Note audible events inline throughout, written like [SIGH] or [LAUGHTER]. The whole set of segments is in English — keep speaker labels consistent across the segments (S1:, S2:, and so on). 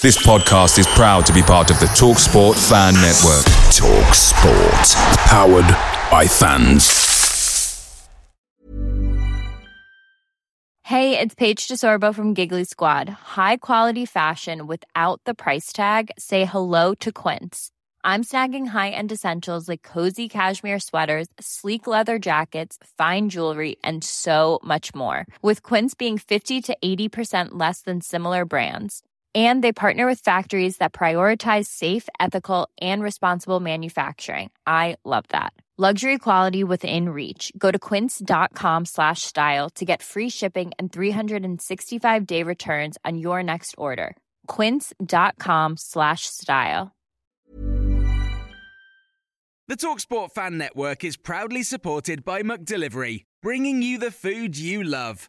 S1: This podcast is proud to be part of the TalkSport Fan Network.
S2: TalkSport, powered by fans.
S3: Hey, it's Paige DeSorbo from Giggly Squad. High quality fashion without the price tag. Say hello to Quince. I'm snagging high-end essentials like cozy cashmere sweaters, sleek leather jackets, fine jewelry, and so much more. With Quince being 50 to 80% less than similar brands and they partner with factories that prioritize safe ethical and responsible manufacturing. I love that. Luxury quality within reach. Go to quince.com slash style to get free shipping and 365 day returns on your next order. quince.com slash style.
S4: The talksport fan network is proudly supported by mcdelivery bringing you the food you love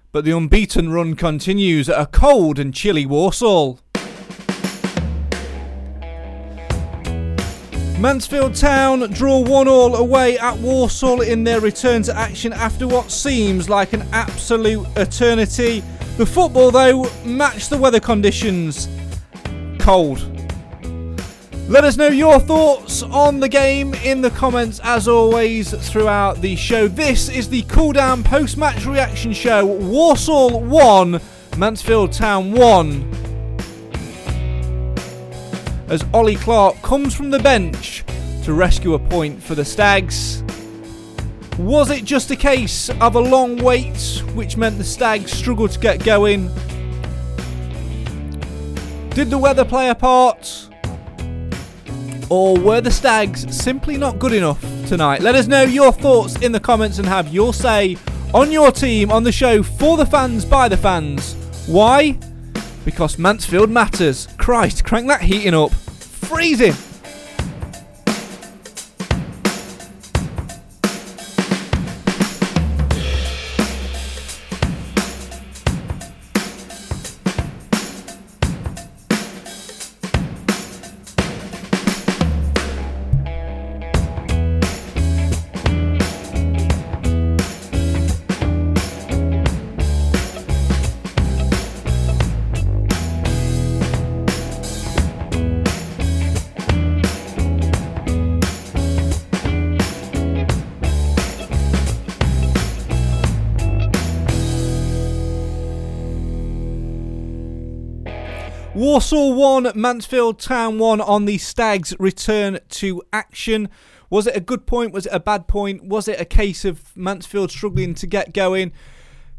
S5: but the unbeaten run continues at a cold and chilly Walsall. Mansfield Town draw 1 all away at Walsall in their return to action after what seems like an absolute eternity. The football, though, matched the weather conditions. Cold. Let us know your thoughts on the game in the comments as always throughout the show. This is the cool down post match reaction show. Walsall 1, Mansfield Town 1. As Ollie Clarke comes from the bench to rescue a point for the Stags. Was it just a case of a long wait which meant the Stags struggled to get going? Did the weather play a part? Or were the Stags simply not good enough tonight? Let us know your thoughts in the comments and have your say on your team on the show for the fans by the fans. Why? Because Mansfield matters. Christ, crank that heating up. Freezing. Walsall 1, Mansfield Town 1 on the Stags' return to action. Was it a good point? Was it a bad point? Was it a case of Mansfield struggling to get going?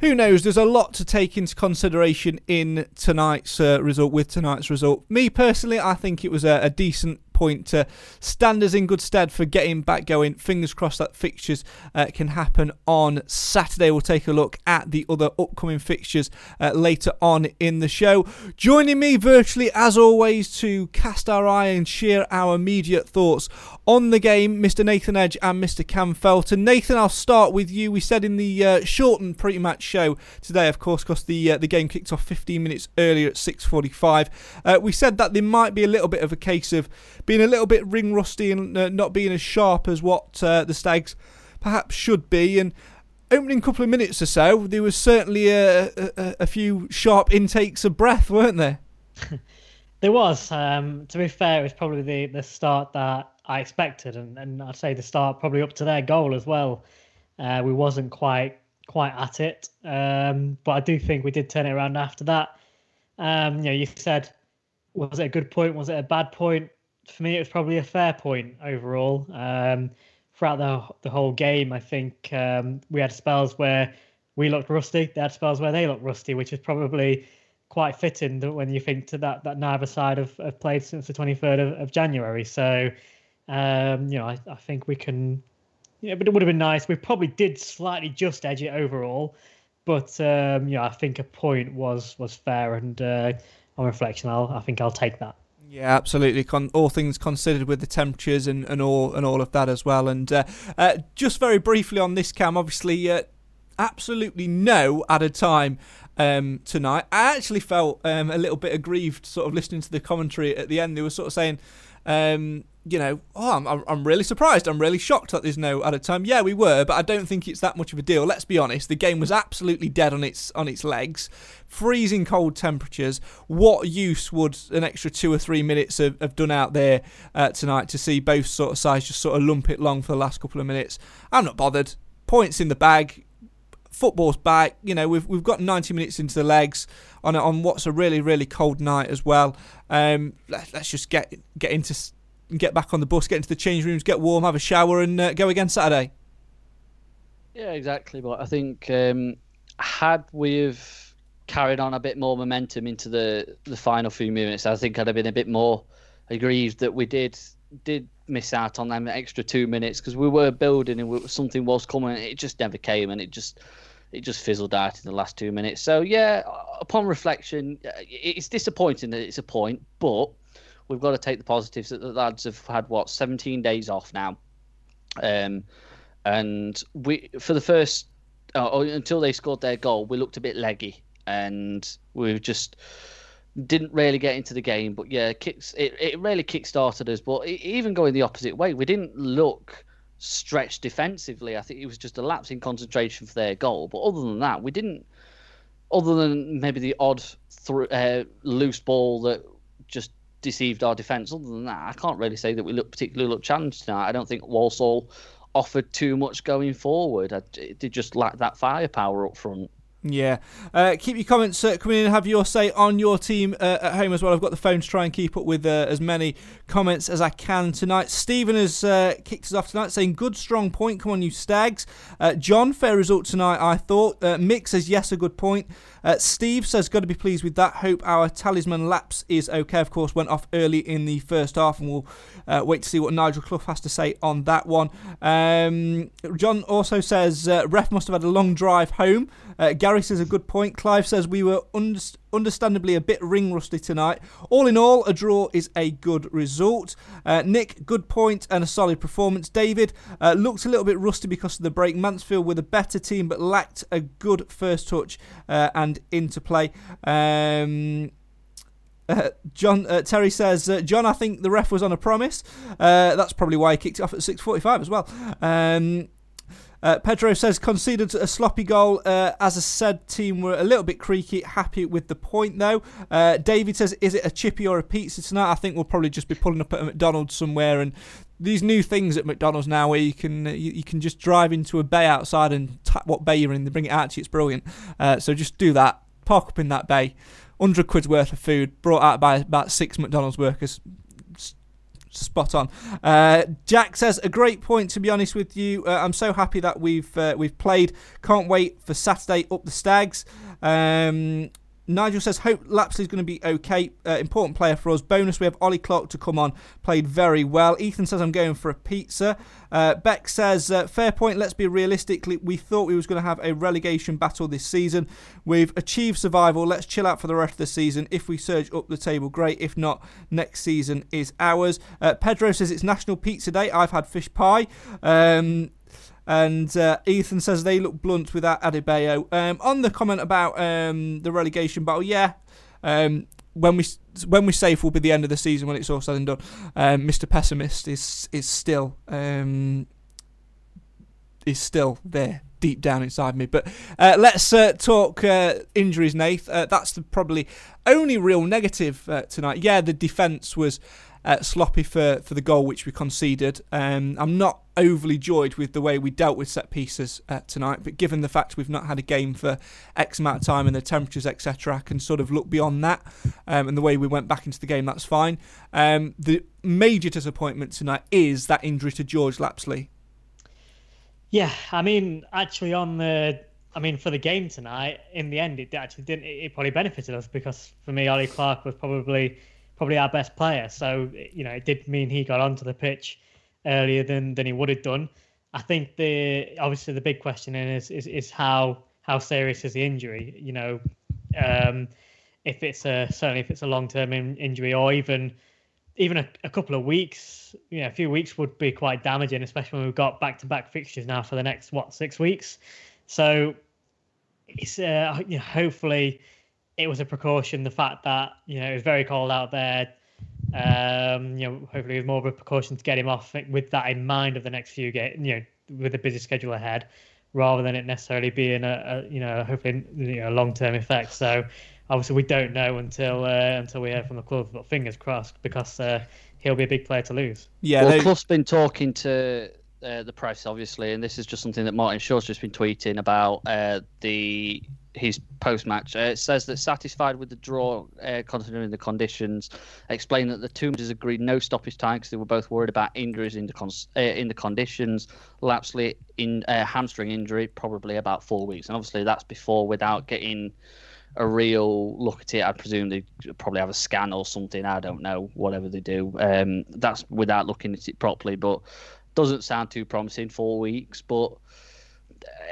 S5: Who knows? There's a lot to take into consideration in tonight's uh, result, with tonight's result. Me personally, I think it was a, a decent point to stand us in good stead for getting back going. Fingers crossed that fixtures uh, can happen on Saturday. We'll take a look at the other upcoming fixtures uh, later on in the show. Joining me virtually, as always, to cast our eye and share our immediate thoughts on the game, Mr. Nathan Edge and Mr. Cam Felton. Nathan, I'll start with you. We said in the uh, shortened pre-match show today, of course, because the uh, the game kicked off 15 minutes earlier at 6:45. Uh, we said that there might be a little bit of a case of being a little bit ring rusty and uh, not being as sharp as what uh, the Stags perhaps should be. And opening couple of minutes or so, there was certainly a, a, a few sharp intakes of breath, weren't there? [LAUGHS]
S6: there was. Um, to be fair, it was probably the, the start that I expected, and, and I'd say the start probably up to their goal as well. Uh, we wasn't quite quite at it, um, but I do think we did turn it around after that. Um, you know, you said, was it a good point? Was it a bad point? For me, it was probably a fair point overall. Um, throughout the the whole game, I think um, we had spells where we looked rusty. They had spells where they looked rusty, which is probably quite fitting when you think to that that neither side have, have played since the 23rd of, of January. So, um, you know, I, I think we can. Yeah, but it would have been nice. We probably did slightly just edge it overall, but um, yeah, I think a point was was fair, and uh, on reflection, I'll I think I'll take that.
S5: Yeah, absolutely. Con- all things considered with the temperatures and, and all and all of that as well. And uh, uh, just very briefly on this cam, obviously, uh, absolutely no added time um, tonight. I actually felt um, a little bit aggrieved, sort of listening to the commentary at the end. They were sort of saying, um, you know, oh, I'm, I'm really surprised. I'm really shocked that there's no added time. Yeah, we were, but I don't think it's that much of a deal. Let's be honest. The game was absolutely dead on its on its legs, freezing cold temperatures. What use would an extra two or three minutes have, have done out there uh, tonight to see both sort of sides just sort of lump it long for the last couple of minutes? I'm not bothered. Points in the bag. Football's back. You know, we've we've got 90 minutes into the legs on on what's a really really cold night as well. Um, let, let's just get get into get back on the bus, get into the change rooms, get warm, have a shower, and uh, go again Saturday.
S7: Yeah, exactly. But I think um, had we've carried on a bit more momentum into the the final few minutes, I think I'd have been a bit more aggrieved that we did did miss out on them extra two minutes because we were building and we, something was coming. It just never came, and it just it just fizzled out in the last two minutes. So yeah, upon reflection, it's disappointing that it's a point, but we've got to take the positives that the lads have had what 17 days off now, um, and we for the first uh, until they scored their goal, we looked a bit leggy, and we just didn't really get into the game. But yeah, kicks it, it really kick started us. But even going the opposite way, we didn't look stretched defensively. I think it was just a lapse in concentration for their goal. But other than that, we didn't. Other than maybe the odd th- uh, loose ball that just deceived our defence. Other than that, I can't really say that we look particularly look challenged tonight. I don't think Walsall offered too much going forward. It did just lack that firepower up front.
S5: Yeah. Uh, keep your comments uh, coming in and have your say on your team uh, at home as well. I've got the phone to try and keep up with uh, as many comments as I can tonight. Stephen has uh, kicked us off tonight saying, Good, strong point. Come on, you stags. Uh, John, fair result tonight, I thought. Mick says, Yes, a good point. Uh, Steve says, Got to be pleased with that. Hope our talisman lapse is okay. Of course, went off early in the first half, and we'll uh, wait to see what Nigel Clough has to say on that one. Um, John also says, uh, Ref must have had a long drive home. Gary Gary says a good point. Clive says we were un- understandably a bit ring rusty tonight. All in all, a draw is a good result. Uh, Nick, good point and a solid performance. David uh, looked a little bit rusty because of the break. Mansfield were a better team but lacked a good first touch uh, and interplay. Um, uh, John uh, Terry says, uh, John, I think the ref was on a promise. Uh, that's probably why he kicked it off at 6:45 as well. Um, uh, Pedro says conceded a sloppy goal. Uh, as I said, team were a little bit creaky. Happy with the point though. Uh, David says, is it a chippy or a pizza tonight? I think we'll probably just be pulling up at a McDonald's somewhere. And these new things at McDonald's now, where you can you, you can just drive into a bay outside and tap what bay you're in. They bring it out to you. It's brilliant. Uh, so just do that. Park up in that bay. 100 quid's worth of food brought out by about six McDonald's workers spot on. Uh, Jack says a great point. To be honest with you, uh, I'm so happy that we've uh, we've played. Can't wait for Saturday up the Stags. Um, Nigel says, hope Lapslie's going to be okay. Uh, important player for us. Bonus, we have Ollie Clarke to come on. Played very well. Ethan says, I'm going for a pizza. Uh, Beck says, uh, fair point. Let's be realistic. We thought we was going to have a relegation battle this season. We've achieved survival. Let's chill out for the rest of the season. If we surge up the table, great. If not, next season is ours. Uh, Pedro says, it's National Pizza Day. I've had fish pie. Um, and uh, Ethan says they look blunt without Adebayo. Um, on the comment about um, the relegation battle, yeah. Um, when we when we it will be the end of the season when it's all said and done, um, Mr. Pessimist is is still um, is still there deep down inside me. But uh, let's uh, talk uh, injuries, Nath. Uh, that's the probably only real negative uh, tonight. Yeah, the defence was uh, sloppy for, for the goal which we conceded. Um, I'm not overly joyed with the way we dealt with set pieces uh, tonight, but given the fact we've not had a game for X amount of time and the temperatures, etc., I can sort of look beyond that. Um, and the way we went back into the game, that's fine. Um, the major disappointment tonight is that injury to George Lapslie.
S6: Yeah, I mean, actually, on the I mean, for the game tonight, in the end, it actually didn't. It probably benefited us because for me, Ollie Clarke was probably probably our best player. So you know, it did mean he got onto the pitch earlier than than he would have done. I think the obviously the big question is is, is how how serious is the injury? You know, um, if it's a certainly if it's a long term in, injury or even even a, a, couple of weeks, you know, a few weeks would be quite damaging, especially when we've got back-to-back fixtures now for the next what six weeks. So it's uh, you know, hopefully it was a precaution. The fact that you know it was very cold out there, um, you know, hopefully with more of a precaution to get him off with that in mind of the next few games, you know, with a busy schedule ahead, rather than it necessarily being a, a you know hopefully you know, a long-term effect. So obviously we don't know until uh, until we hear from the club. But fingers crossed because uh, he'll be a big player to lose.
S7: Yeah, well, they... Clough's been talking to uh, the press, obviously, and this is just something that Martin Shaw's just been tweeting about uh, the his post match. Uh, it says that satisfied with the draw, uh, considering the conditions, explained that the two managers agreed no stoppage time because they were both worried about injuries in the con- uh, in the conditions. Lapslie in uh, hamstring injury, probably about four weeks, and obviously that's before without getting a real look at it. I presume they probably have a scan or something. I don't know, whatever they do. Um, that's without looking at it properly, but doesn't sound too promising. Four weeks, but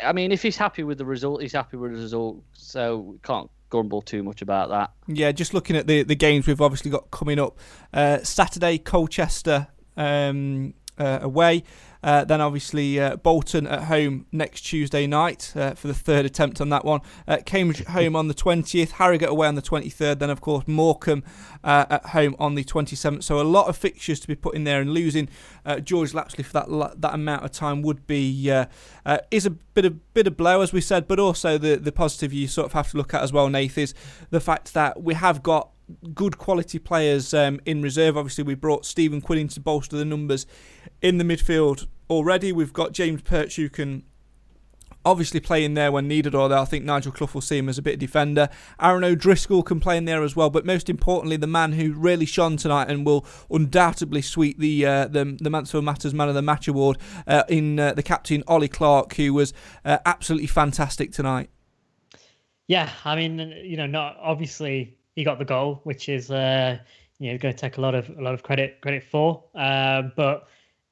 S7: I mean, if he's happy with the result, he's happy with the result. So we can't grumble too much about that.
S5: Yeah, just looking at the the games we've obviously got coming up. Uh, Saturday, Colchester um, uh, away. Uh, then obviously uh, Bolton at home next Tuesday night uh, for the third attempt on that one. Uh, Cambridge home on the 20th, Harrogate away on the 23rd. Then of course Morecambe uh, at home on the 27th. So a lot of fixtures to be put in there, and losing uh, George Lapslie for that that amount of time would be is a bit of bit of blow as we said, but also the the positive you sort of have to look at as well, Nath, is the fact that we have got good quality players um, in reserve. Obviously, we brought Stephen Quinn in to bolster the numbers in the midfield already. We've got James Perch who can obviously play in there when needed, although I think Nigel Clough will see him as a bit of defender. Aaron O'Driscoll can play in there as well, but most importantly, the man who really shone tonight and will undoubtedly sweep the uh, the, the Mansfield Matters Man of the Match award uh, in uh, the captain Ollie Clarke, who was uh, absolutely fantastic tonight.
S6: Yeah, I mean, you know, not obviously he got the goal, which is uh, you know going to take a lot of a lot of credit credit for. Uh, but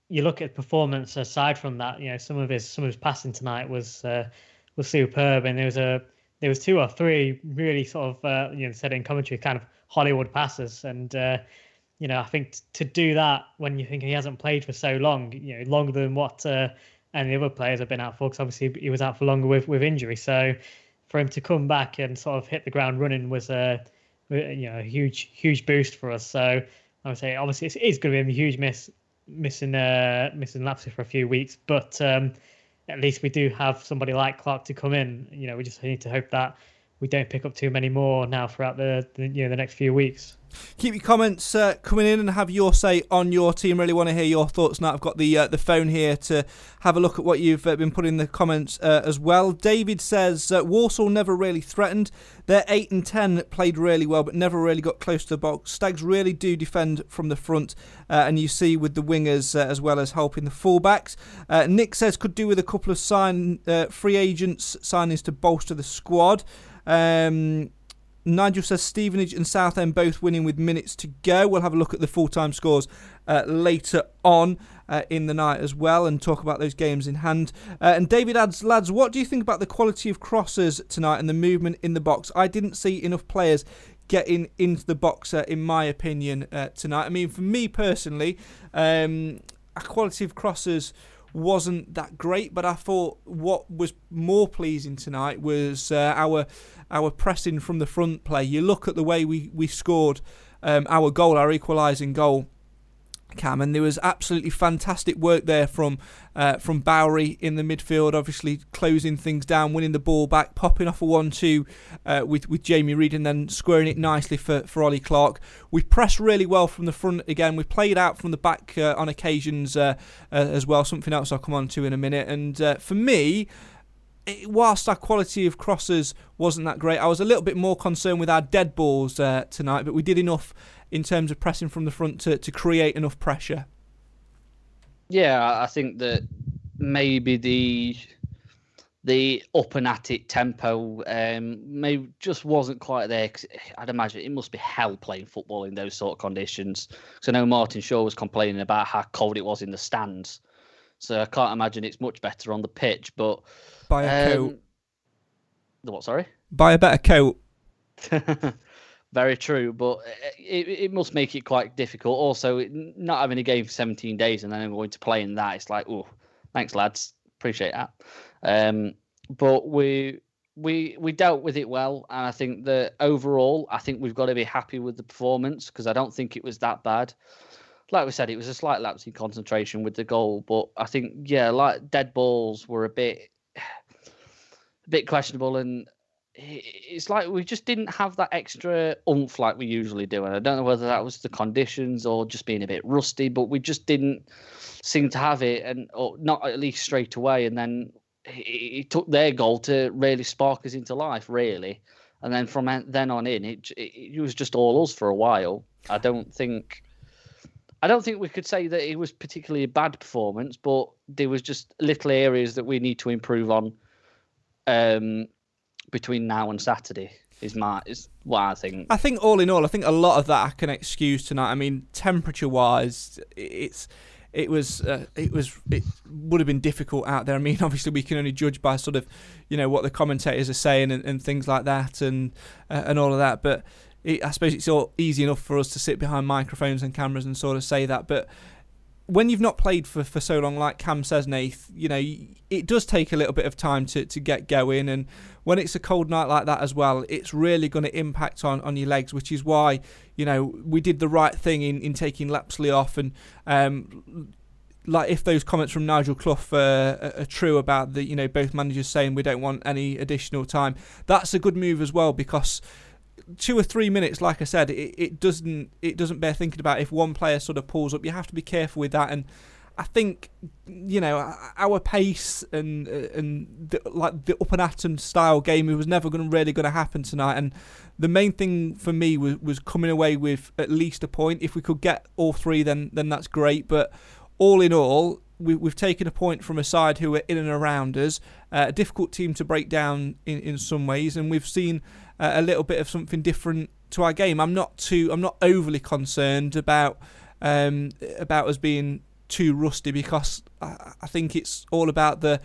S6: you look at performance aside from that, you know, some of his some of his passing tonight was uh, was superb, and there was a there was two or three really sort of uh, you know said in commentary kind of Hollywood passes, and uh, you know I think t- to do that when you think he hasn't played for so long, you know, longer than what uh, any other players have been out for, because obviously he was out for longer with with injury, so for him to come back and sort of hit the ground running was a you know a huge huge boost for us. So I would say obviously it's, it's going to be a huge miss missing uh missing Lapslie for a few weeks, but um, at least we do have somebody like Clarke to come in. You know, we just need to hope that we don't pick up too many more now throughout the, the you know the next few weeks.
S5: Keep your comments uh, coming in and have your say on your team. Really want to hear your thoughts now. I've got the uh, the phone here to have a look at what you've uh, been putting in the comments uh, as well. David says uh, Walsall never really threatened. They're eight and ten played really well, but never really got close to the box. Stags really do defend from the front, uh, and you see with the wingers as well as helping the fullbacks. Nick says could do with a couple of sign free agents signings to bolster the squad. Um, Nigel says Stevenage and Southend both winning with minutes to go. We'll have a look at the full time scores uh, later on uh, in the night as well and talk about those games in hand. Uh, and David adds, lads, what do you think about the quality of crosses tonight and the movement in the box? I didn't see enough players getting into the box, uh, in my opinion, uh, tonight. I mean, for me personally, um, a quality of crosses wasn't that great, but I thought what was more pleasing tonight was uh, our our pressing from the front play. You look at the way we we scored um, our goal, our equalising goal. Cam, and there was absolutely fantastic work there from uh, from Bowery in the midfield, obviously closing things down, winning the ball back, popping off a one-two uh, with with Jamie Reid, and then squaring it nicely for for Ollie Clarke. We pressed really well from the front again. We played out from the back uh, on occasions uh, uh, as well. Something else I'll come on to in a minute. And uh, for me, whilst our quality of crosses wasn't that great, I was a little bit more concerned with our dead balls tonight, but we did enough in terms of pressing from the front to, to create enough pressure.
S7: Yeah, I think that maybe the the up and at it tempo um, maybe just wasn't quite there. Cause I'd imagine it must be hell playing football in those sort of conditions. So I know Martin Shaw was complaining about how cold it was in the stands. So I can't imagine it's much better on the pitch. But
S5: buy a um, coat.
S7: The what? Sorry.
S5: Buy a better coat. [LAUGHS]
S7: Very true, but it, it must make it quite difficult. Also, not having a game for 17 days and then I'm going to play in that, it's like, oh, thanks, lads, appreciate that. Um, but we we we dealt with it well, and I think that overall, I think we've got to be happy with the performance because I don't think it was that bad. Like we said, it was a slight lapse in concentration with the goal, but I think yeah, like dead balls were a bit [SIGHS] a bit questionable, and it's like we just didn't have that extra oomph like we usually do. And I don't know whether that was the conditions or just being a bit rusty, but we just didn't seem to have it, and or not at least straight away. And then it, took their goal to really spark us into life, really. And then from then on in, it, it, it was just all us for a while. I don't think. I don't think we could say that it was particularly a bad performance, but there was just little areas that we need to improve on um, between now and Saturday. Is my is what I think.
S5: I think all in all, I think a lot of that I can excuse tonight. I mean, temperature wise, it's it was uh, it was it would have been difficult out there. I mean, [LAUGHS] obviously we can only judge by sort of you know what the commentators are saying and, and things like that and uh, and all of that. But I suppose it's all easy enough for us to sit behind microphones and cameras and sort of say that. But when you've not played for, for so long, like Cam says, Nath, you know, it does take a little bit of time to, to get going. And when it's a cold night like that as well, it's really going to impact on, on your legs, which is why, you know, we did the right thing in, in taking Lapslie off. And, um, like, if those comments from Nigel Clough uh, are true about the, you know, both managers saying we don't want any additional time, that's a good move as well because two or three minutes, like I said, it, it doesn't it doesn't bear thinking about. If one player sort of pulls up, you have to be careful with that. And I think you know our pace and uh, and the, like the up and atom style game, it was never going really going to happen tonight. And the main thing for me was was coming away with at least a point. If we could get all three, then then that's great. But all in all, we, have taken a point from a side who are in and around us, uh, a difficult team to break down in, in some ways, and we've seen uh, a little bit of something different to our game. I'm not too, I'm not overly concerned about um, about us being too rusty because I, I think it's all about the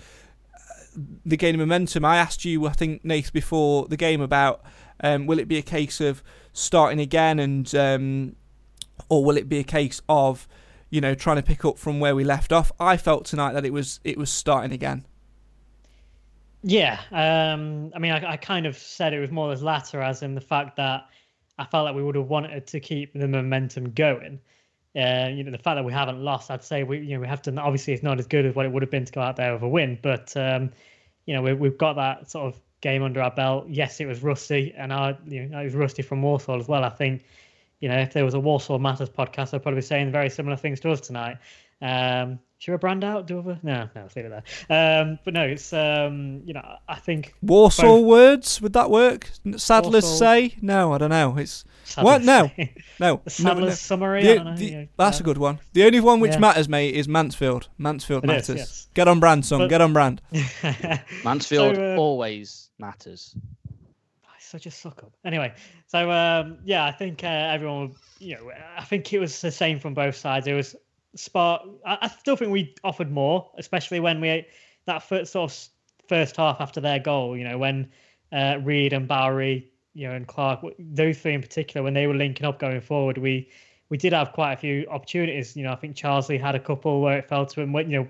S5: the gain of momentum. I asked you, I think, Nate, before the game about um, will it be a case of starting again and um, or will it be a case of you know trying to pick up from where we left off? I felt tonight that it was it was starting again.
S6: Yeah, um, I mean, I, I, kind of said it was more as latter, as in the fact that I felt like we would have wanted to keep the momentum going. Uh, you know, the fact that we haven't lost, I'd say we, you know, we have to. Obviously, it's not as good as what it would have been to go out there with a win, but um, you know, we, we've got that sort of game under our belt. Yes, it was rusty, and I, you know, it was rusty from Walsall as well. I think, you know, if there was a Walsall Matters podcast, I'd probably be saying very similar things to us tonight. Um, should a brand out? Do a no, no, let's leave it there. Um, but no, it's um, you know, I think
S5: Walsall both... words would that work? Saddlers Walsall... say no, I don't know. It's Saddlers what? No, [LAUGHS] no.
S6: Saddlers no, no. summary.
S5: The, the, yeah, that's a good one. The only one which yeah. matters, mate, is Mansfield. Mansfield it matters. Is, yes. Get on brand, son. But... Get on brand. [LAUGHS]
S7: Mansfield so, uh... always matters
S6: such a suck up. Anyway, so um, yeah, I think uh, everyone, you know, I think it was the same from both sides. It was spark. I, I, still think we offered more, especially when we that first sort of first half after their goal. You know, when uh, Reid and Bowery, you know, and Clarke, those three in particular, when they were linking up going forward, we we did have quite a few opportunities. You know, I think Charsley had a couple where it fell to him. You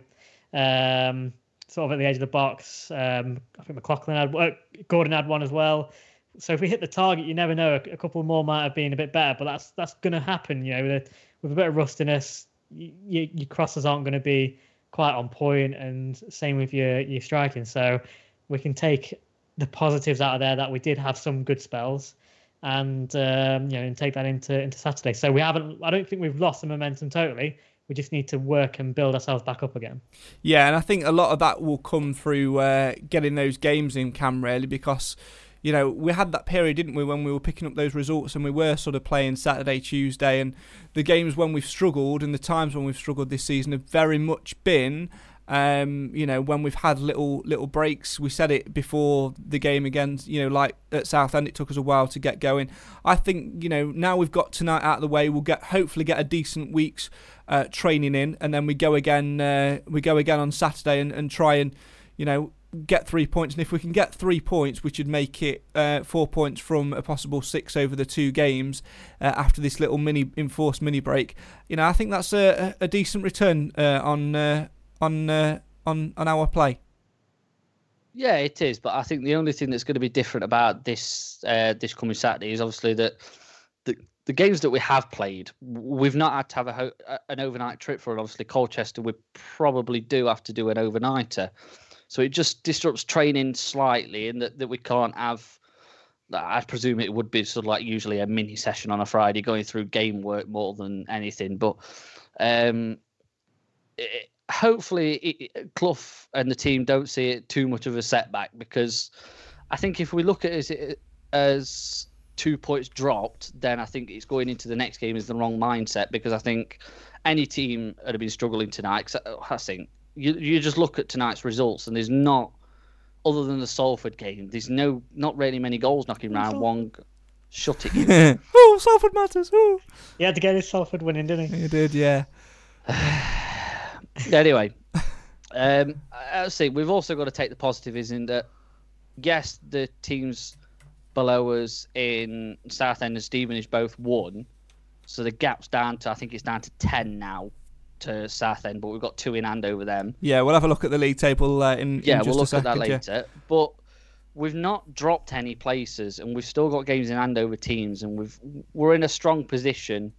S6: know, um, sort of at the edge of the box. Um, I think McLaughlin had, uh, Gordon had one as well. So if we hit the target, you never know. A, couple more might have been a bit better, but that's that's going to happen. You know, with a, with a bit of rustiness, your, your crosses aren't going to be quite on point, and same with your your striking. So we can take the positives out of there that we did have some good spells, and um, you know, and take that into into Saturday. So we haven't. I don't think we've lost the momentum totally. We just need to work and build ourselves back up again.
S5: Yeah, and I think a lot of that will come through uh, getting those games in, Cam, really, because you know, we had that period, didn't we, when we were picking up those results and we were sort of playing Saturday, Tuesday, and the games when we've struggled and the times when we've struggled this season have very much been. Um, you know, when we've had little little breaks, we said it before the game again. You know, like at Southend, it took us a while to get going. I think you know now we've got tonight out of the way. We'll get hopefully get a decent week's uh, training in, and then we go again. Uh, we go again on Saturday and, and try and you know get three points, and if we can get three points, which would make it uh, four points from a possible six over the two games uh, after this little mini enforced mini break. You know, I think that's a, a decent return uh, on uh, on uh, on on our play.
S7: Yeah, it is. But I think the only thing that's going to be different about this uh, this coming Saturday is obviously that the the games that we have played, we've not had to have a ho- an overnight trip for. And obviously, Colchester, we probably do have to do an overnighter. So it just disrupts training slightly, in that, that we can't have. I presume it would be sort of like usually a mini session on a Friday, going through game work more than anything. But um, it, hopefully, it, Clough and the team don't see it too much of a setback because I think if we look at it as, two points dropped, then I think it's going into the next game is the wrong mindset because I think any team that have been struggling tonight, I think you you just look at tonight's results and there's not other than the Salford game, there's no not really many goals knocking around. One, shut it. [LAUGHS] [LAUGHS]
S5: oh, Salford matters. Oh,
S6: he had to get his Salford winning, didn't he?
S5: He did, yeah. [SIGHS]
S7: anyway, um, I see. We've also got to take the positive is in that yes, the teams below us in Southend and Stevenage both won, so the gap's down to I think it's down to ten now to Southend, but we've got two in hand over them.
S5: Yeah, we'll have a look at the league table uh, in
S7: yeah,
S5: in
S7: we'll look
S5: second,
S7: at that later. Yeah. But we've not dropped any places, and we've still got games in hand over teams, and we've we're in a strong position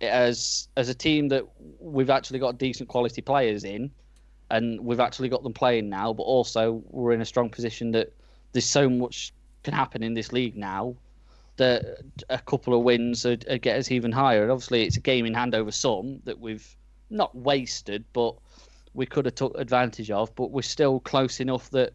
S7: as as a team that we've actually got decent quality players in, and we've actually got them playing now. But also we're in a strong position that there's so much can happen in this league now that a couple of wins get us even higher. And obviously, it's a game in hand over some that we've not wasted, but we could have took advantage of. But we're still close enough that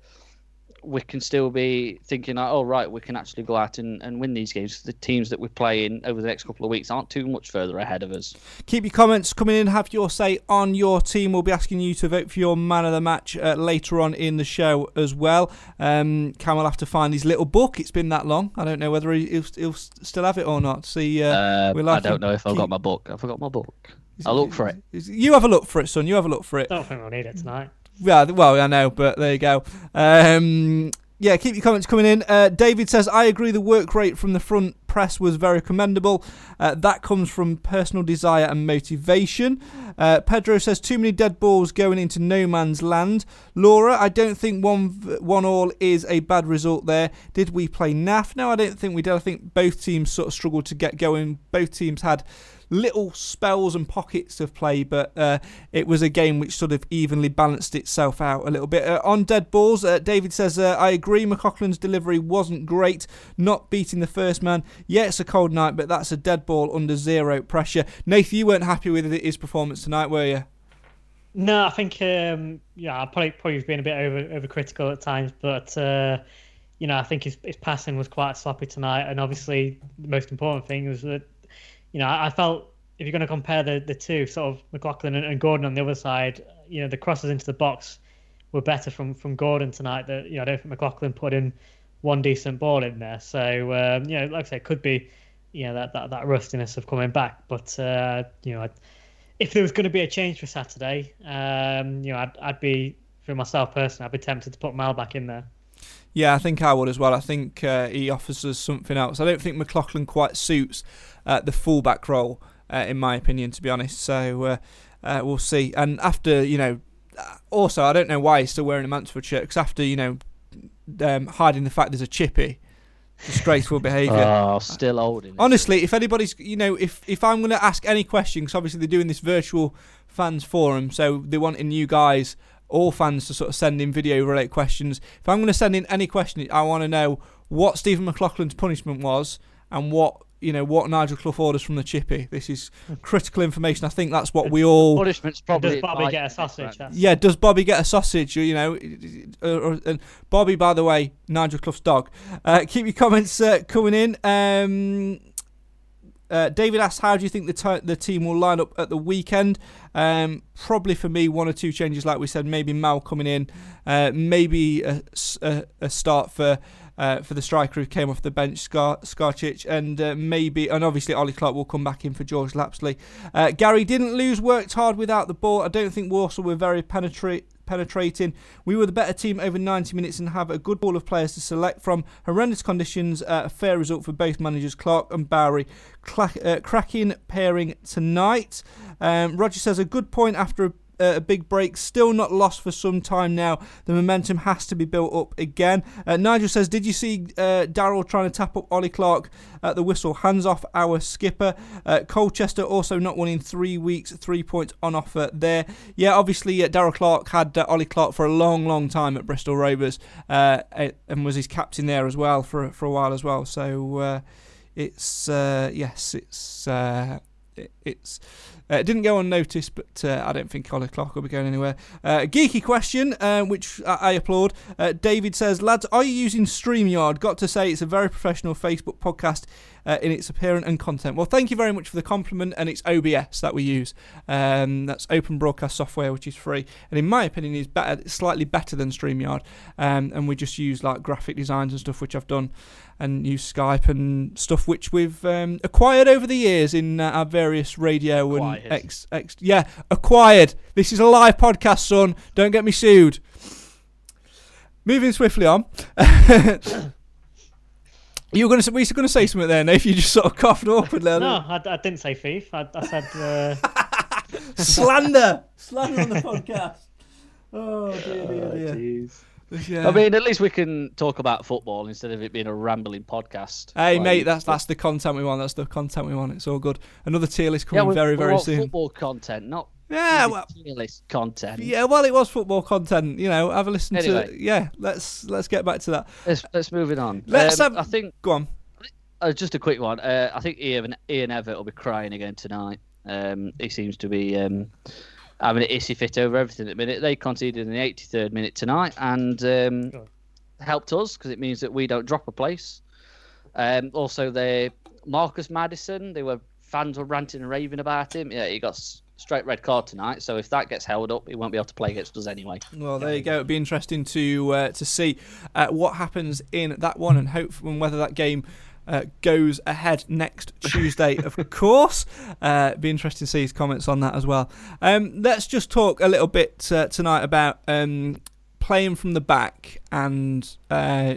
S7: we can still be thinking, like, oh right, we can actually go out and, and win these games. The teams that we're playing over the next couple of weeks aren't too much further ahead of us.
S5: Keep your comments coming in. Have your say on your team. We'll be asking you to vote for your man of the match uh, later on in the show as well. Um, Cam will have to find his little book. It's been that long. I don't know whether he'll, he'll still have it or not. See, uh,
S7: uh, I don't know if keep... I've got my book. I forgot my book. I'll look for it.
S5: You have a look for it, son. You have a look for it.
S6: I don't think we'll need it tonight.
S5: Yeah, well, I know, but there you go. Um, yeah, keep your comments coming in. Uh, David says, I agree the work rate from the front press was very commendable. Uh, that comes from personal desire and motivation. Uh, Pedro says, too many dead balls going into no man's land. Laura, I don't think one one all is a bad result there. Did we play naff? No, I don't think we did. I think both teams sort of struggled to get going. Both teams had little spells and pockets of play, but uh, it was a game which sort of evenly balanced itself out a little bit. Uh, on dead balls, uh, David says, uh, I agree, McLaughlin's delivery wasn't great, not beating the first man. Yeah, it's a cold night, but that's a dead ball under zero pressure. Nathan, you weren't happy with his performance tonight, were you?
S6: No, I think um, yeah, I probably probably been a bit over overcritical at times, but uh, you know, I think his his passing was quite sloppy tonight, and obviously the most important thing was that you know, I, felt if you're going to compare the, the two, sort of McLaughlin and, and, Gordon on the other side, you know, the crosses into the box were better from, from Gordon tonight. That you know, I don't think McLaughlin put in one decent ball in there. So um, you know, like I said, it could be you know that that, that rustiness of coming back. But uh, you know, I'd, if there was going to be a change for Saturday, um, you know, I'd, I'd be for myself personally, I'd be tempted to put Mal back in there.
S5: Yeah, I think I would as well. I think uh, he offers us something else. I don't think McLaughlin quite suits uh, the fullback role, uh, in my opinion, to be honest. So uh, uh, we'll see. And after, you know, uh, also, I don't know why he's still wearing a Mansfield shirt, because after, you know, um, hiding the fact there's a chippy, disgraceful behaviour. [LAUGHS]
S7: Oh, still old.
S5: Honestly, if anybody's, you know, if if I'm going to ask any questions, obviously they're doing this virtual fans forum, so they're wanting you guys all fans to sort of send in video related questions. If I'm going to send in any question, I want to know what Stephen McLaughlin's punishment was and what you know what Nigel Clough orders from the chippy. This is critical information. I think that's what we all.
S7: Punishment's probably.
S6: Does Bobby get a sausage?
S5: Yeah, does Bobby get a sausage? You know, and Bobby, by the way, Nigel Clough's dog. Uh, keep your comments uh, coming in. Um, uh, David asks, "How do you think the t- the team will line up at the weekend?" Um, probably for me, one or two changes, like we said. Maybe Mal coming in, uh, maybe a, a, a, start for uh, for the striker who came off the bench, Scar- Sarkic, and uh, maybe, and obviously Ollie Clarke will come back in for George Lapslie. Uh, Gary didn't lose, worked hard without the ball. I don't think Walsall were very penetrate penetrating. We were the better team over 90 minutes and have a good pool of players to select from. Horrendous conditions, uh, a fair result for both managers, Clarke and Bowery. Cla- uh, cracking pairing tonight. Um, Roger says a good point after a uh, a big break, still not lost for some time now. The momentum has to be built up again. Uh, Nigel says, Did you see uh, Darrell trying to tap up Ollie Clarke at the whistle? Hands off our skipper. Uh, Colchester also not winning three weeks, three points on offer there. Yeah, obviously, uh, Darrell Clarke had uh, Ollie Clarke for a long, long time at Bristol Rovers and was his captain there as well for, for a while as well. So it's, yes, it's. It, it's uh, didn't go unnoticed, but uh, I don't think Ollie Clarke will be going anywhere. Uh, geeky question, uh, which I, I applaud. Uh, David says, lads, are you using StreamYard? Got to say, it's a very professional Facebook podcast uh, in its appearance and content. Well, thank you very much for the compliment, and it's OBS that we use. Um, that's Open Broadcast Software, which is free, and in my opinion, is better, slightly better than StreamYard. Um, and we just use like graphic designs and stuff, which I've done and use Skype and stuff which we've um, acquired over the years in uh, our various radio acquired. and ex, ex yeah acquired. This is a live podcast, son. Don't get me sued. Moving swiftly on. [LAUGHS] you were going to were going to say something there, If [LAUGHS] You just sort of coughed awkwardly.
S6: No, I, I didn't say thief. I, I said uh... [LAUGHS] [LAUGHS]
S5: slander, slander on the podcast. Oh dear, dear,
S7: dear. Oh, yeah. I mean, at least we can talk about football instead of it being a rambling podcast.
S5: Hey, like, mate, that's that's the content we want. That's the content we want. It's all good. Another tier list coming
S7: yeah,
S5: very, very soon.
S7: Football content, not
S5: yeah, well,
S7: tier list content.
S5: Yeah, well, it was football content. You know, have a listen anyway. to. Yeah, let's let's get back to that.
S7: Let's let's move it on.
S5: Let's um, have. I think. Go on.
S7: Uh, just a quick one. Uh, I think Ian Ian Evatt will be crying again tonight. Um, he seems to be. Um, having an issy fit over everything at the minute. They conceded in the 83rd minute tonight and um, helped us because it means that we don't drop a place. Um, also, they Marcus Maddison. they were fans were ranting and raving about him. Yeah, he got straight red card tonight. So if that gets held up, he won't be able to play against us anyway.
S5: Well, there you go. It'd be interesting to uh, to see uh, what happens in that one and hope and whether that game uh, goes ahead next [LAUGHS] Tuesday, of course. Uh, be interesting to see his comments on that as well. Um, let's just talk a little bit uh, tonight about um, playing from the back and uh,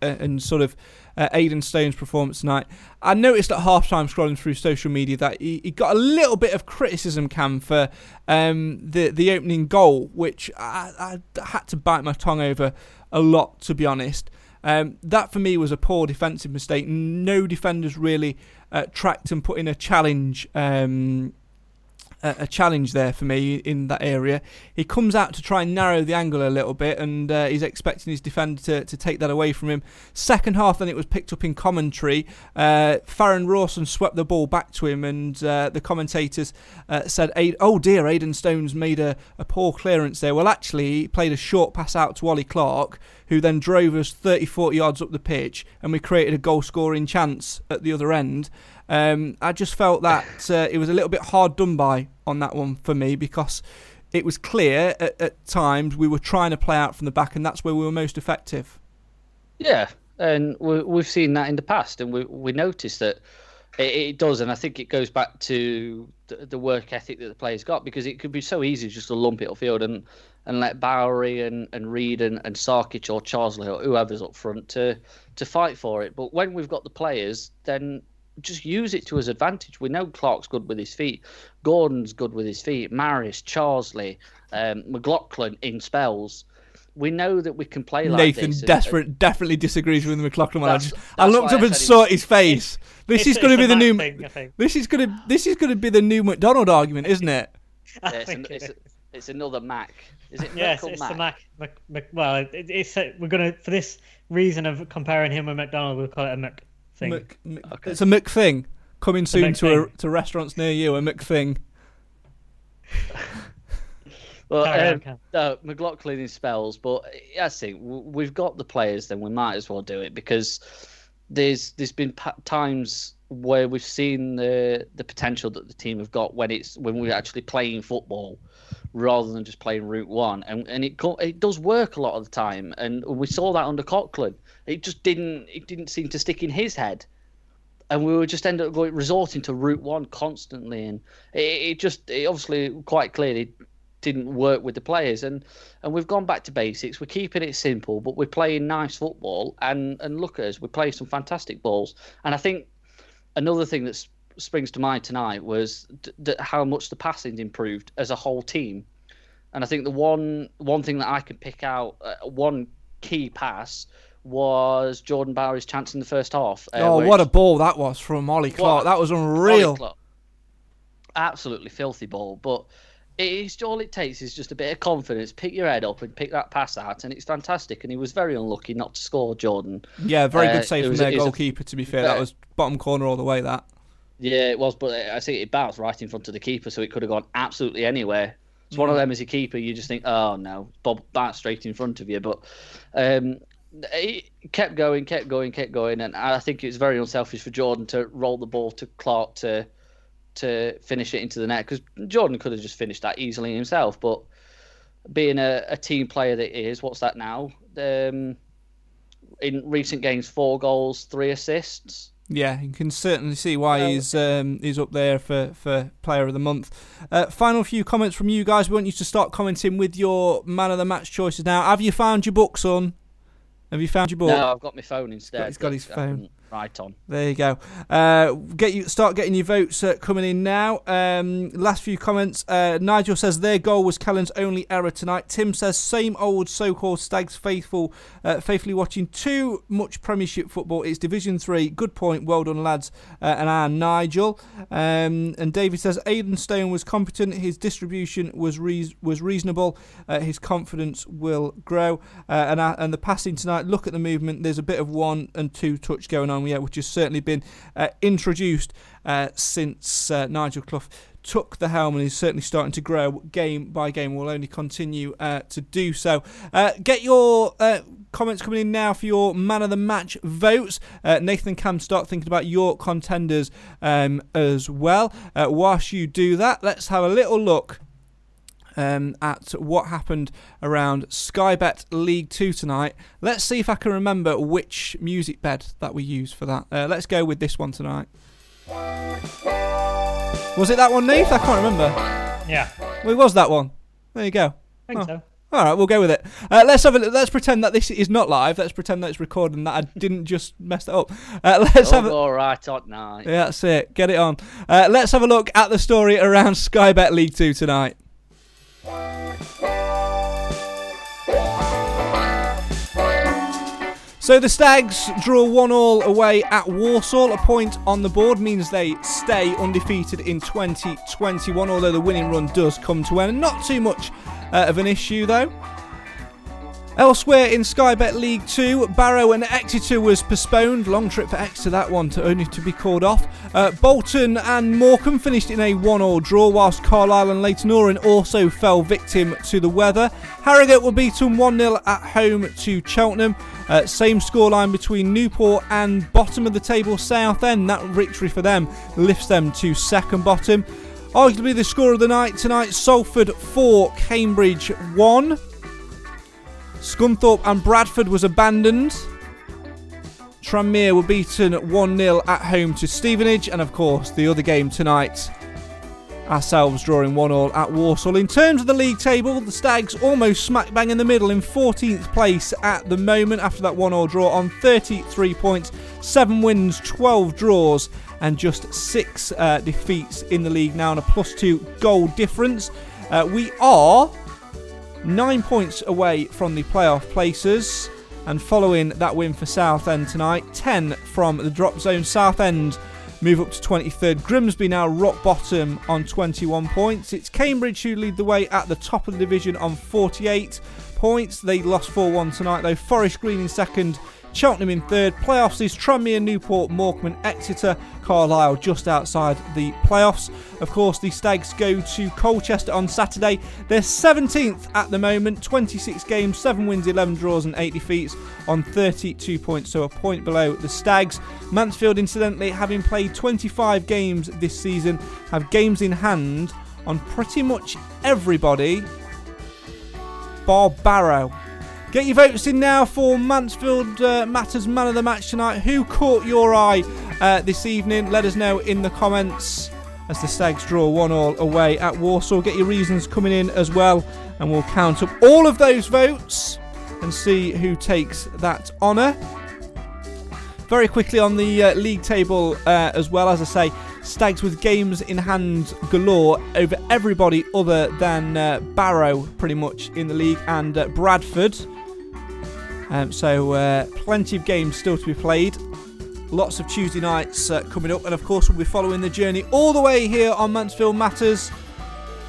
S5: and sort of. Uh, Aidan Stone's performance tonight. I noticed at halftime scrolling through social media that he, he got a little bit of criticism, Cam, for um, the the opening goal, which I, I, had to bite my tongue over a lot, to be honest. Um, that for me was a poor defensive mistake. No defenders really uh, tracked and put in a challenge. Um, a, challenge there for me in that area. He comes out to try and narrow the angle a little bit, and uh, he's expecting his defender to, to take that away from him. Second half, then it was picked up in commentary. Uh, Farrend Rawson swept the ball back to him, and uh, the commentators uh, said, "Oh dear, Aidan Stone's made a, a poor clearance there." Well, actually, he played a short pass out to Ollie Clarke, who then drove us 30, 40 yards up the pitch, and we created a goal scoring chance at the other end. Um, I just felt that uh, it was a little bit hard done by on that one for me because it was clear at, at, times we were trying to play out from the back, and that's where we were most effective.
S7: Yeah, and we, have seen that in the past, and we we noticed that it, it, does, and I think it goes back to the, the, work ethic that the players got because it could be so easy just to lump it upfield and and let Bowery and, and Reid and, and Sarkic or Charsley or whoever's up front to to fight for it. But when we've got the players, then just use it to his advantage. We know Clarke's good with his feet, Gordon's good with his feet, Maris, Charsley, um, McLaughlin in spells. We know that we can play like
S5: Nathan
S7: this.
S5: Nathan definitely disagrees with the McLaughlin one. That's, that's I looked up and saw his face. This is going to be the new. Thing, this is going to this is going to be the new McDonald argument, isn't it? [LAUGHS]
S7: Yeah, it's, an, it's, it's, another Mac. Is it
S6: yes, it's Mac? the Mac. Mac, Mac well, it, it's uh, we're gonna for this reason of comparing him with McDonald, we'll call it a Mac thing. Mc,
S5: Mc, okay. It's a Mc thing coming soon to a, to restaurants near you. A Mc thing. [LAUGHS]
S7: well, um, on, uh, McLaughlin in spells, but I think we've got the players. Then we might as well do it because there's there's been times where we've seen the the potential that the team have got when it's when we're actually playing football rather than just playing Route One, and and it it does work a lot of the time, and we saw that under Coughlan. It just didn't it didn't seem to stick in his head, and we would just end up going resorting to Route One constantly, and it, it just it obviously quite clearly didn't work with the players. And and we've gone back to basics. We're keeping it simple, but we're playing nice football. And and look at us, we're playing some fantastic balls. And I think another thing that springs to mind tonight was d- d- how much the passing improved as a whole team. And I think the one one thing that I can pick out, uh, one key pass was Jordan Bowery's chance in the first half.
S5: Uh, oh, what a ball that was from Ollie Clarke! That was unreal.
S7: Absolutely filthy ball, but it's all it takes is just a bit of confidence. Pick your head up and pick that pass out, and it's fantastic. And he was very unlucky not to score, Jordan.
S5: Yeah, very good uh, save from their goalkeeper. A, to be fair, that was bottom corner all the way. That.
S7: Yeah, it was, but I think it bounced right in front of the keeper, so it could have gone absolutely anywhere. It's mm. one of mm. them as a keeper, you just think, oh no, Bob bounced straight in front of you. But um, it kept going, kept going, kept going, and I think it's very unselfish for Jordan to roll the ball to Clarke to to finish it into the net because Jordan could have just finished that easily himself. But being a, a team player that is, what's that now? Um, in recent games, four goals, three assists.
S5: Yeah, you can certainly see why he's um, he's up there for, for Player of the Month. Uh, final few comments from you guys. We want you to start commenting with your man of the match choices now. Have you found your book, son? Have you found your book?
S7: No, I've got my phone instead.
S5: He's got his phone.
S7: Right on.
S5: There you go. Uh, get you start getting your votes uh, coming in now. Um, last few comments. Uh, Nigel says their goal was Kellan's only error tonight. Tim says same old so-called Stags faithful, uh, faithfully watching too much Premiership football. It's Division Three. Good point. Well done, lads. Uh, and our Nigel. Um, and David says Aidan Stone was competent. His distribution was re- was reasonable. Uh, his confidence will grow. and and the passing tonight. Look at the movement. There's a bit of one and two touch going on yet, which has certainly been uh, introduced uh, since uh, Nigel Clough took the helm and is certainly starting to grow game by game. Will only continue uh, to do so. Uh, get your uh, comments coming in now for your man of the match votes. Uh, Nathan Cam, start thinking about your contenders um, as well. Uh, whilst you do that, let's have a little look um, at what happened around Sky Bet League 2 tonight. Let's see if I can remember which music bed that we used for that. Uh, let's go with this one tonight. Was it that one, Nate? I can't remember.
S6: Yeah.
S5: Well, it was that one. There you go.
S6: I think oh. so.
S5: All right, we'll go with it. Uh, let's have a, let's pretend that this is not live. Let's pretend that it's recorded and that I [LAUGHS] didn't just mess it up. Uh, let's have a,
S7: all right on night.
S5: Yeah, that's it. Get it on. Uh, let's have a look at the story around Sky Bet League Two tonight. So the Stags draw one all away at Walsall. A point on the board means they stay undefeated in 2021, although the winning run does come to an end. Not too much uh, of an issue though. Elsewhere in Sky Bet League 2, Barrow and Exeter was postponed. Long trip for Exeter, that one, to only to be called off. Uh, Bolton and Morecambe finished in a 1 all draw, whilst Carlisle and Leyton Orient also fell victim to the weather. Harrogate were beaten 1 0 at home to Cheltenham. Uh, same scoreline between Newport and bottom of the table Southend. That victory for them lifts them to second bottom. Arguably the score of the night tonight Salford 4, Cambridge 1. Scunthorpe and Bradford was abandoned. Tranmere were beaten 1 0 at home to Stevenage, and of course, the other game tonight, ourselves drawing 1 0 at Walsall. In terms of the league table, the Stags almost smack bang in the middle in 14th place at the moment after that 1 0 draw on 33 points, 7 wins, 12 draws, and just 6 uh, defeats in the league now, and a plus 2 goal difference. Uh, we are nine points away from the playoff places. And following that win for Southend tonight, 10 from the drop zone. Southend move up to 23rd. Grimsby now rock bottom on 21 points. It's Cambridge who lead the way at the top of the division on 48 points. They lost 4 1 tonight, though. Forest Green in second, Cheltenham in third. Playoffs is Tranmere, Newport, Morecambe, and Exeter. Carlisle just outside the playoffs. Of course, the Stags go to Colchester on Saturday. They're 17th at the moment, 26 games, 7 wins, 11 draws, and 8 defeats on 32 points, so a point below the Stags. Mansfield, incidentally, having played 25 games this season, have games in hand on pretty much everybody bar Barrow. Get your votes in now for Mansfield uh, Matters Man of the Match tonight. Who caught your eye uh, this evening? Let us know in the comments. as the Stags draw one all away at Walsall. Get your reasons coming in as well, and we'll count up all of those votes and see who takes that honour. Very quickly on the uh, league table uh, as well, as I say, Stags with games in hand galore over everybody other than uh, Barrow, pretty much in the league, and uh, Bradford. Um, so, uh, plenty of games still to be played. Lots of Tuesday nights uh, coming up, and of course, we'll be following the journey all the way here on Mansfield Matters.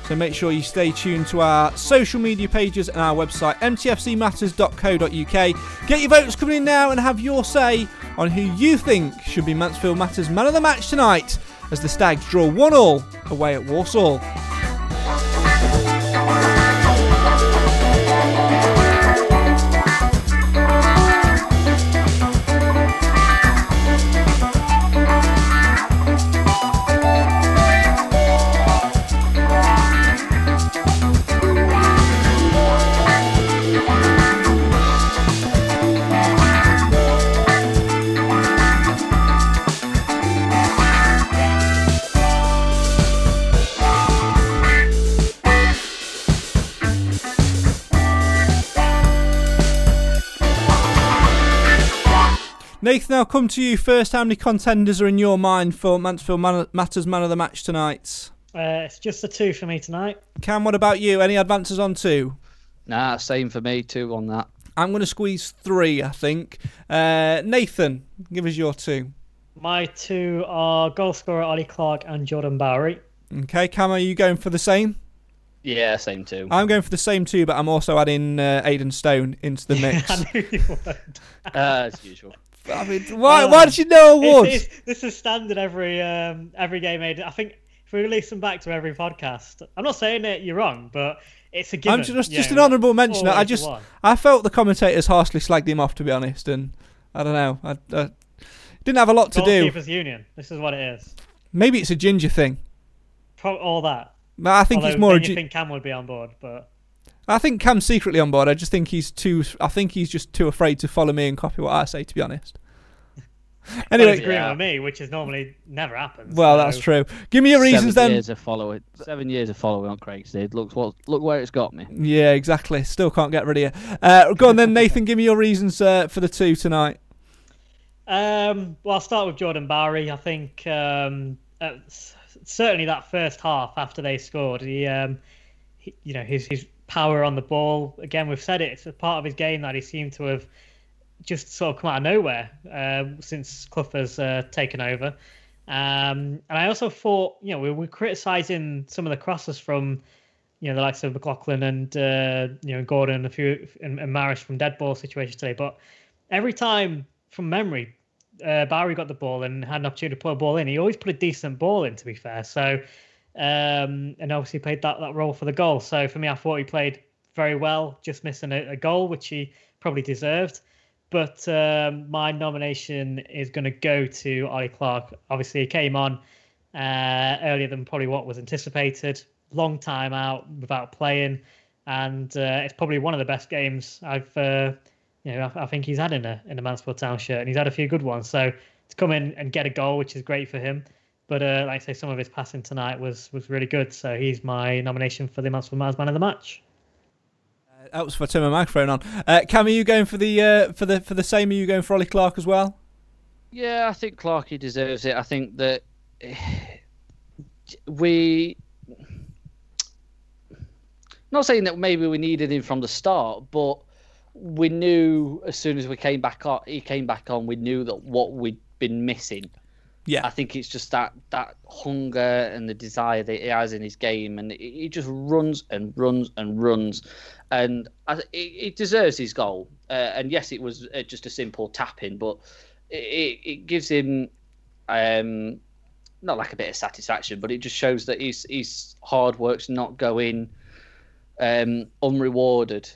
S5: So make sure you stay tuned to our social media pages and our website, mtfcmatters.co.uk. Get your votes coming in now and have your say on who you think should be Mansfield Matters man of the match tonight as the Stags draw 1 all away at Walsall. Nathan, I'll come to you first. How many contenders are in your mind for Mansfield Man- Matters Man of the Match tonight?
S6: Uh, it's just a two for me tonight.
S5: Cam, what about you? Any advances on two?
S7: Nah, same for me, two on that.
S5: I'm going to squeeze three, I think. Uh, Nathan, give us your two.
S6: My two are goal scorer Ollie Clarke and Jordan Bowery.
S5: Okay, Cam, are you going for the same?
S7: Yeah, same too.
S5: I'm going for the same two, but I'm also adding uh, Aidan Stone into the [LAUGHS] mix.
S6: I knew you would.
S7: Uh, as usual.
S5: I mean, [LAUGHS] why, why did you know I
S6: It's- it's- this is standard every um, every game made. I think if we release them back to every podcast, I'm not saying that you're wrong, but it's a given.
S5: I'm just, just an honourable mention. I just. I felt the commentators harshly slagged him off, to be honest, and I don't know. I, I didn't have a lot to do.
S6: Union. This is what it is.
S5: Maybe it's a ginger thing.
S6: Pro- all that.
S5: I think
S6: Although
S5: it's more.
S6: then
S5: A
S6: you
S5: gi-
S6: think Cam would be on board, but
S5: I think Cam's secretly on board. I just think he's too. I think he's just too afraid to follow me and copy what I say. To be honest. [LAUGHS] Anyway,
S6: he's agreeing
S7: Yeah.
S6: with me, which is normally never happens.
S5: well,
S6: so-
S5: that's true. Give me your reasons
S7: seven
S5: then.
S7: years of following, seven years of following on Craig's did. Look what, look where it's got me.
S5: Yeah, exactly. Still can't get rid of you. Uh, go on then, Nathan. Give me your reasons uh, for the two tonight.
S6: Um, well, I'll start with Jordan Bowery. I think um, uh, certainly that first half after they scored, he, um, he, you know, his his power on the ball. Again, we've said it. It's a part of his game that he seemed to have just sort of come out of nowhere uh, since Clough has uh, taken over. Um, and I also thought, you know, we were criticising some of the crosses from, you know, the likes of McLaughlin and uh, you know Gordon, and a few and, and Maris from dead ball situations today. But every time from memory, uh, Bowery got the ball and had an opportunity to put a ball in. He always put a decent ball in, to be fair. So, um, and obviously played that, that role for the goal. So for me, I thought he played very well, just missing a, a goal, which he probably deserved. But um, my nomination is going to go to Ollie Clarke. Obviously, he came on uh, earlier than probably what was anticipated. Long time out without playing, and uh, it's probably one of the best games I've, uh, you know, I, I think he's had in a in a Mansfield Town shirt, and he's had a few good ones. So to come in and get a goal, which is great for him. But uh, like I say, some of his passing tonight was was really good. So he's my nomination for the Mansfield Mars Man of the Match.
S5: That was for turn my microphone on. Uh, Cam, are you going for the uh, for the for the same? Are you going for Ollie Clarke as well?
S7: Yeah, I think Clarkey deserves it. I think that we. Not saying that maybe we needed him from the start, but we knew as soon as we came back on, he came back on. We knew that what we'd been missing.
S5: Yeah.
S7: I think it's just that that hunger and the desire that he has in his game, and he just runs and runs and runs, and I, he deserves his goal. Uh, and yes, it was uh, just a simple tapping, but it, it gives him um, not like a bit of satisfaction, but it just shows that his his hard work's not going um, unrewarded.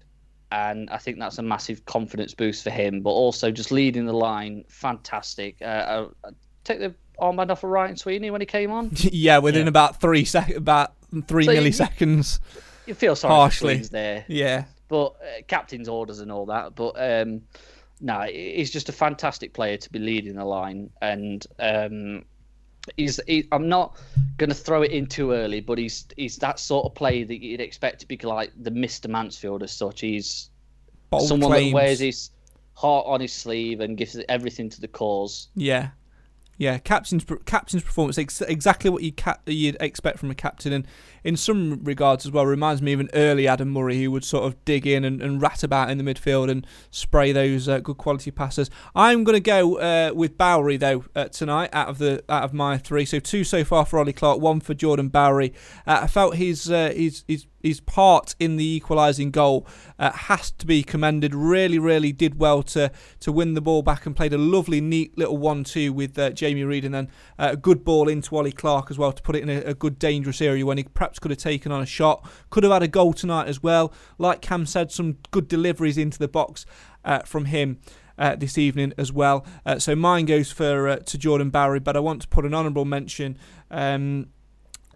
S7: And I think that's a massive confidence boost for him. But also just leading the line, fantastic. Uh, uh, take the armband off of Ryan Sweeney when he came on. [LAUGHS]
S5: yeah, within
S6: Yeah.
S5: about three sec, about three
S7: So
S5: milliseconds.
S7: You feel sorry
S5: Harshly.
S7: for there,
S5: Yeah,
S7: but uh, captain's orders and all that. But um, no, he's just a fantastic player to be leading the line, and um, he's he, I'm not going to throw it in too early, but he's he's that sort of player that you'd expect to be like the Mister Mansfield as such. He's
S5: Bold
S7: someone
S5: claims.
S7: that wears his heart on his sleeve and gives everything to the cause.
S5: Yeah, yeah. Captain's captain's performance ex- exactly what you cap- you'd expect from a captain, and in some regards as well reminds me of an early Adam Murray who would sort of dig in and, and rat about in the midfield and spray those uh, good quality passes. I'm going to go uh, with Bowery though uh, tonight out of the out of my three. So two so far for Ollie Clarke, one for Jordan Bowery. Uh, I felt his uh, his his his part in the equalising goal uh, has to be commended. Really, really did well to to win the ball back and played a lovely, neat little one-two with uh, Jamie Reid, and then uh, a good ball into Ollie Clarke as well to put it in a, a, good, dangerous area when he perhaps could have taken on a shot. Could have had a goal tonight as well. Like Cam said, some good deliveries into the box uh, from him. Uh, this evening as well, uh, so mine goes for to Jordan Bowery, but I want to put an honourable mention um,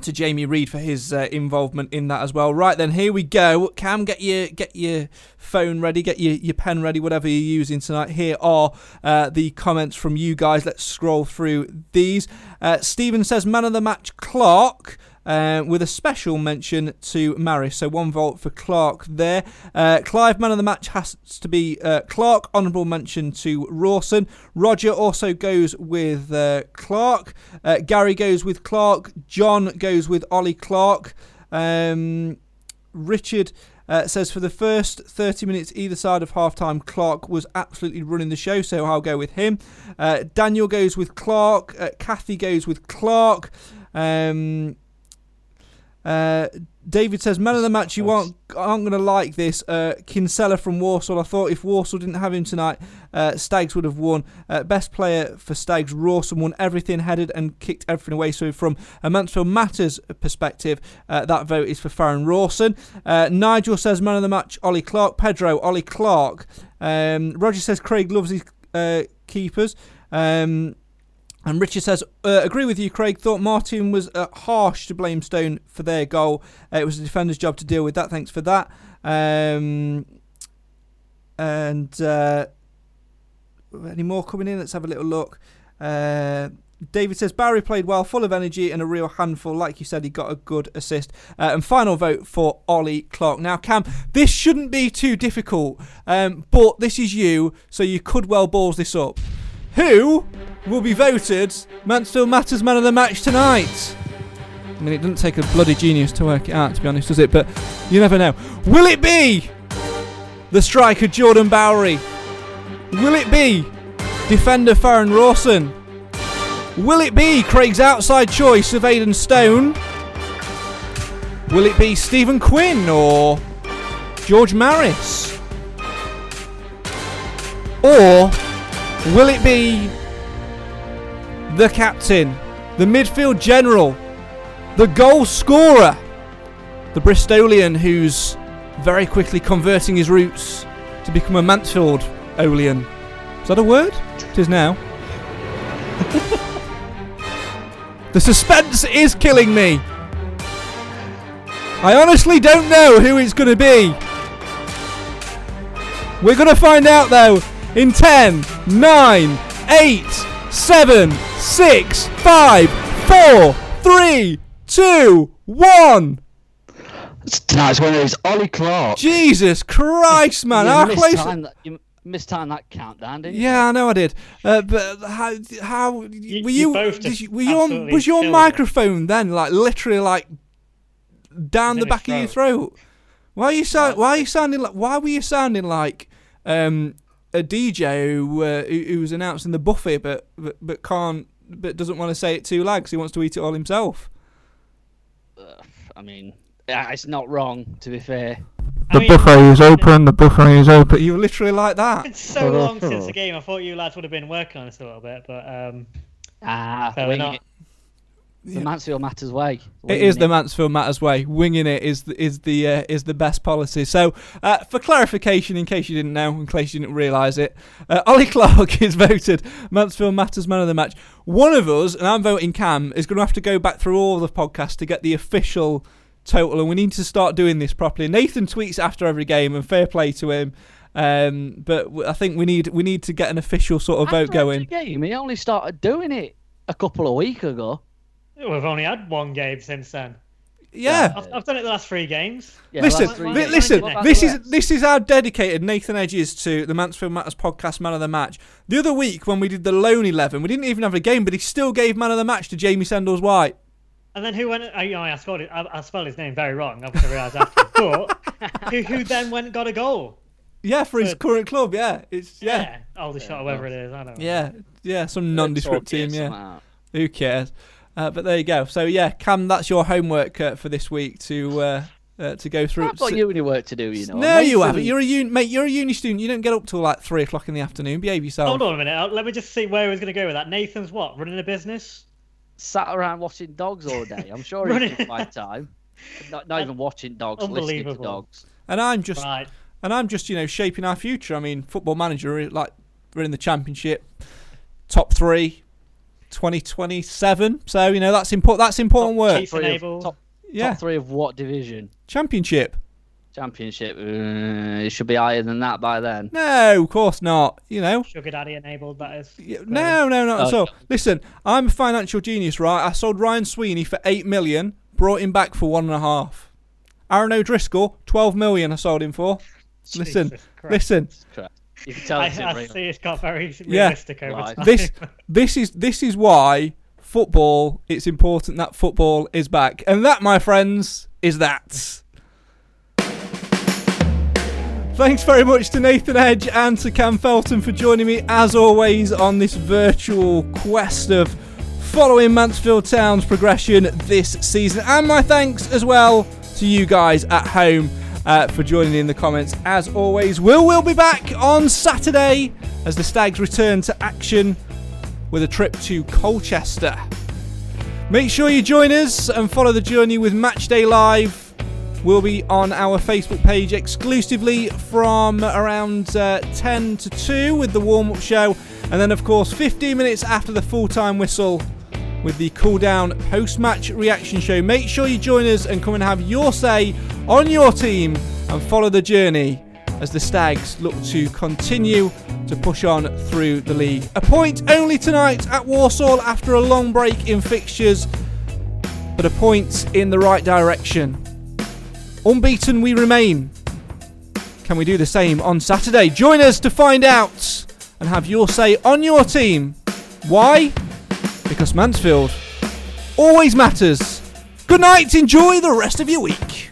S5: to Jamie Reid for his uh, involvement in that as well. Right then, here we go. Cam, get your get your phone ready, get your, your pen ready, whatever you're using tonight. Here are uh, the comments from you guys. Let's scroll through these. Uh, Stephen says, "Man of the match, Clarke." Uh, with a special mention to Maris. So one vote for Clarke there. Uh, Clive, man of the match, has to be uh, Clarke. Honourable mention to Rawson. Roger also goes with uh, Clarke. Uh, Gary goes with Clarke. John goes with Ollie Clarke. Um, Richard. Uh, says for the first 30 minutes either side of halftime, Clarke was absolutely running the show, so I'll go with him. Uh, Daniel goes with Clarke. Uh, Kathy goes with Clarke. Um, uh, David says, "Man of the match, you aren't aren't going to like this." Uh, Kinsella from Walsall. I thought if Walsall didn't have him tonight, uh, Stags would have won. Uh, best player for Stags, Rawson won everything, headed and kicked everything away. So from a Mansfield Matters perspective, uh, that vote is for Farrend Rawson. Uh, Nigel says, "Man of the match, Ollie Clarke." Pedro, Ollie Clarke. Um, Roger says, "Craig loves his uh, keepers." Um, and Richard says, uh, agree with you, Craig. Thought Martin was uh, harsh to blame Stone for their goal. Uh, it was the defender's job to deal with that. Thanks for that. Um, and uh, any more coming in? Let's have a little look. Uh, David says Bowery played well, full of energy and a real handful. Like you said, he got a good assist. Uh, and final vote for Ollie Clarke. Now, Cam, this shouldn't be too difficult, um, but this is you, so you could well balls this up. Who will be voted Mansfield Matters Man of the Match tonight? I mean, it doesn't take a bloody genius to work it out, to be honest, does it? But you never know. Will it be the striker Jordan Bowery? Will it be defender Farrend Rawson? Will it be Craig's outside choice of Aidan Stone? Will it be Stephen Quinn or George Maris? Or will it be the captain, the midfield general, the goal scorer, the Bristolian who's very quickly converting his roots to become a Mansfield Olean? Is that a word? It is now. [LAUGHS] the suspense is killing me. I honestly don't know who it's going to be. We're going to find out though in 10, 9, 8, 7, 6, 5, 4, 3, 2, 1.
S7: Tonight's winner is Ollie Clarke.
S5: Jesus Christ, man.
S7: you,
S5: How
S7: missed
S5: close.
S7: time that, you missed time that countdown, didn't you?
S5: Yeah, I know I did. Uh, but how? How were
S6: you
S5: you?
S6: both
S5: did
S6: just
S5: you- were you on?
S6: absolutely
S5: Was your
S6: killed it.
S5: microphone then like literally like down
S6: in
S5: the
S6: his
S5: back of your throat? Why are you sound? Why are you sounding like? Why were you sounding like um, a DJ who, uh, who who was announcing the buffet but but, but can't but doesn't want to say it too loud because he wants to eat it all himself?
S7: I mean, it's not wrong, to be fair.
S6: I mean,
S5: is open. The buffet is open. You were literally like that.
S6: It's so long since the game. I thought you lads would have been working on this a little bit, but um,
S7: Ah,
S6: Fair
S7: wing
S6: enough.
S7: it. The Mansfield Matters way.
S5: It is the Mansfield Matters way. Winging it is the, is the uh, is the best policy. So, uh, for clarification, in case you didn't know, in case you didn't realise it, uh, Ollie Clarke [LAUGHS] is voted Mansfield Matters Man of the Match. One of us, and I'm voting Cam, is going to have to go back through all the podcasts to get the official total, and we need to start doing this properly. Nathan tweets after every game, and fair play to him. Um, but I think we need we need to get an official sort of vote
S7: After every
S5: going.
S7: game, he only started doing it a couple of weeks ago.
S6: We've only had one game since then.
S5: Yeah.
S6: I've, I've done it the last three games.
S7: Yeah,
S5: listen,
S7: last three
S6: li-
S5: li-
S7: games.
S5: listen. This is
S6: rest?
S5: this is how dedicated Nathan Edge is to the Mansfield Matters podcast Man of the Match. The other week when we did the lone eleven, we didn't even have a game, but he still gave Man of the Match to Jamie Sendles White.
S6: And then who went? I, you know, I spelled it. I, I spelled his name very wrong. Obviously, I realised after. [LAUGHS] But who, who then went and got a goal?
S5: Yeah, for his
S6: Good.
S5: current club. Yeah, it's yeah,
S6: Oh, the shot, whatever it is. I don't know.
S5: yeah, yeah. Some nondescript
S7: Talk
S5: team. Yeah, who cares? Uh, but there you go. So yeah, Cam, that's your homework uh, for this week to uh, uh, to go through.
S7: I've got uni work to do, you know.
S5: no, you haven't. You're a uni, mate. You're a uni student. You don't get up till like three o'clock in the afternoon. Behave yourself.
S6: Hold on a minute. uh, Let me just see where he was going to go with that. Nathan's what? Running a business?
S7: sat around watching dogs all day. I'm sure
S6: Running-
S7: he my [LAUGHS] time. Not, not even watching dogs, listening to
S6: Unbelievable.
S7: dogs.
S5: And I'm just
S6: Right.
S5: and I'm just you know shaping our future. I mean, football manager like we're in the championship, top three, 2027. So you know that's important. That's important work.
S6: Chief enable.
S7: top,
S5: Yeah,
S7: top three of what division?
S5: championship.
S7: Championship. Uh, it should be higher than that by then.
S5: No, of course not. You know.
S6: Sugar Daddy enabled, that is.
S5: Yeah, No, no, not at
S7: Oh.
S5: all. Listen, I'm a financial genius, right? I sold Ryan Sweeney for eight million, brought him back for one and a half. Aaron O'Driscoll, twelve million. I sold him for. Listen,
S6: Jesus Christ.
S5: listen.
S7: Correct. You can tell
S6: I,
S7: it's
S6: I
S7: real.
S6: see it's got very
S5: Yeah.
S6: realistic over
S7: Right.
S6: time.
S5: This, [LAUGHS] this is this is why football. It's important that football is back, and that, my friends, is that. Thanks very much to Nathan Edge and to Cam Felton for joining me, as always, on this virtual quest of following Mansfield Town's progression this season. And my thanks as well to you guys at home uh, for joining in the comments. As always, Will will be back on Saturday as the Stags return to action with a trip to Colchester. Make sure you join us and follow the journey with Matchday Live. We'll be on our Facebook page exclusively from around uh, 10 to 2 with the warm up show. And then, of course, 15 minutes after the full time whistle with the cool down post match reaction show. Make sure you join us and come and have your say on your team and follow the journey as the Stags look to continue to push on through the league. A point only tonight at Walsall after a long break in fixtures, but a point in the right direction. Unbeaten we remain. Can we do the same on Saturday? Join us to find out and have your say on your team. Why? Because Mansfield always matters. Good night, enjoy the rest of your week.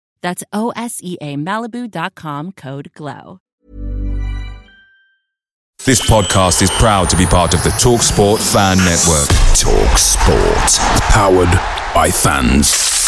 S8: That's O-S-E-A Malibu.com code GLOW.
S1: This podcast is proud to be part of the TalkSport Fan Network.
S2: Talk Sport. Powered by fans.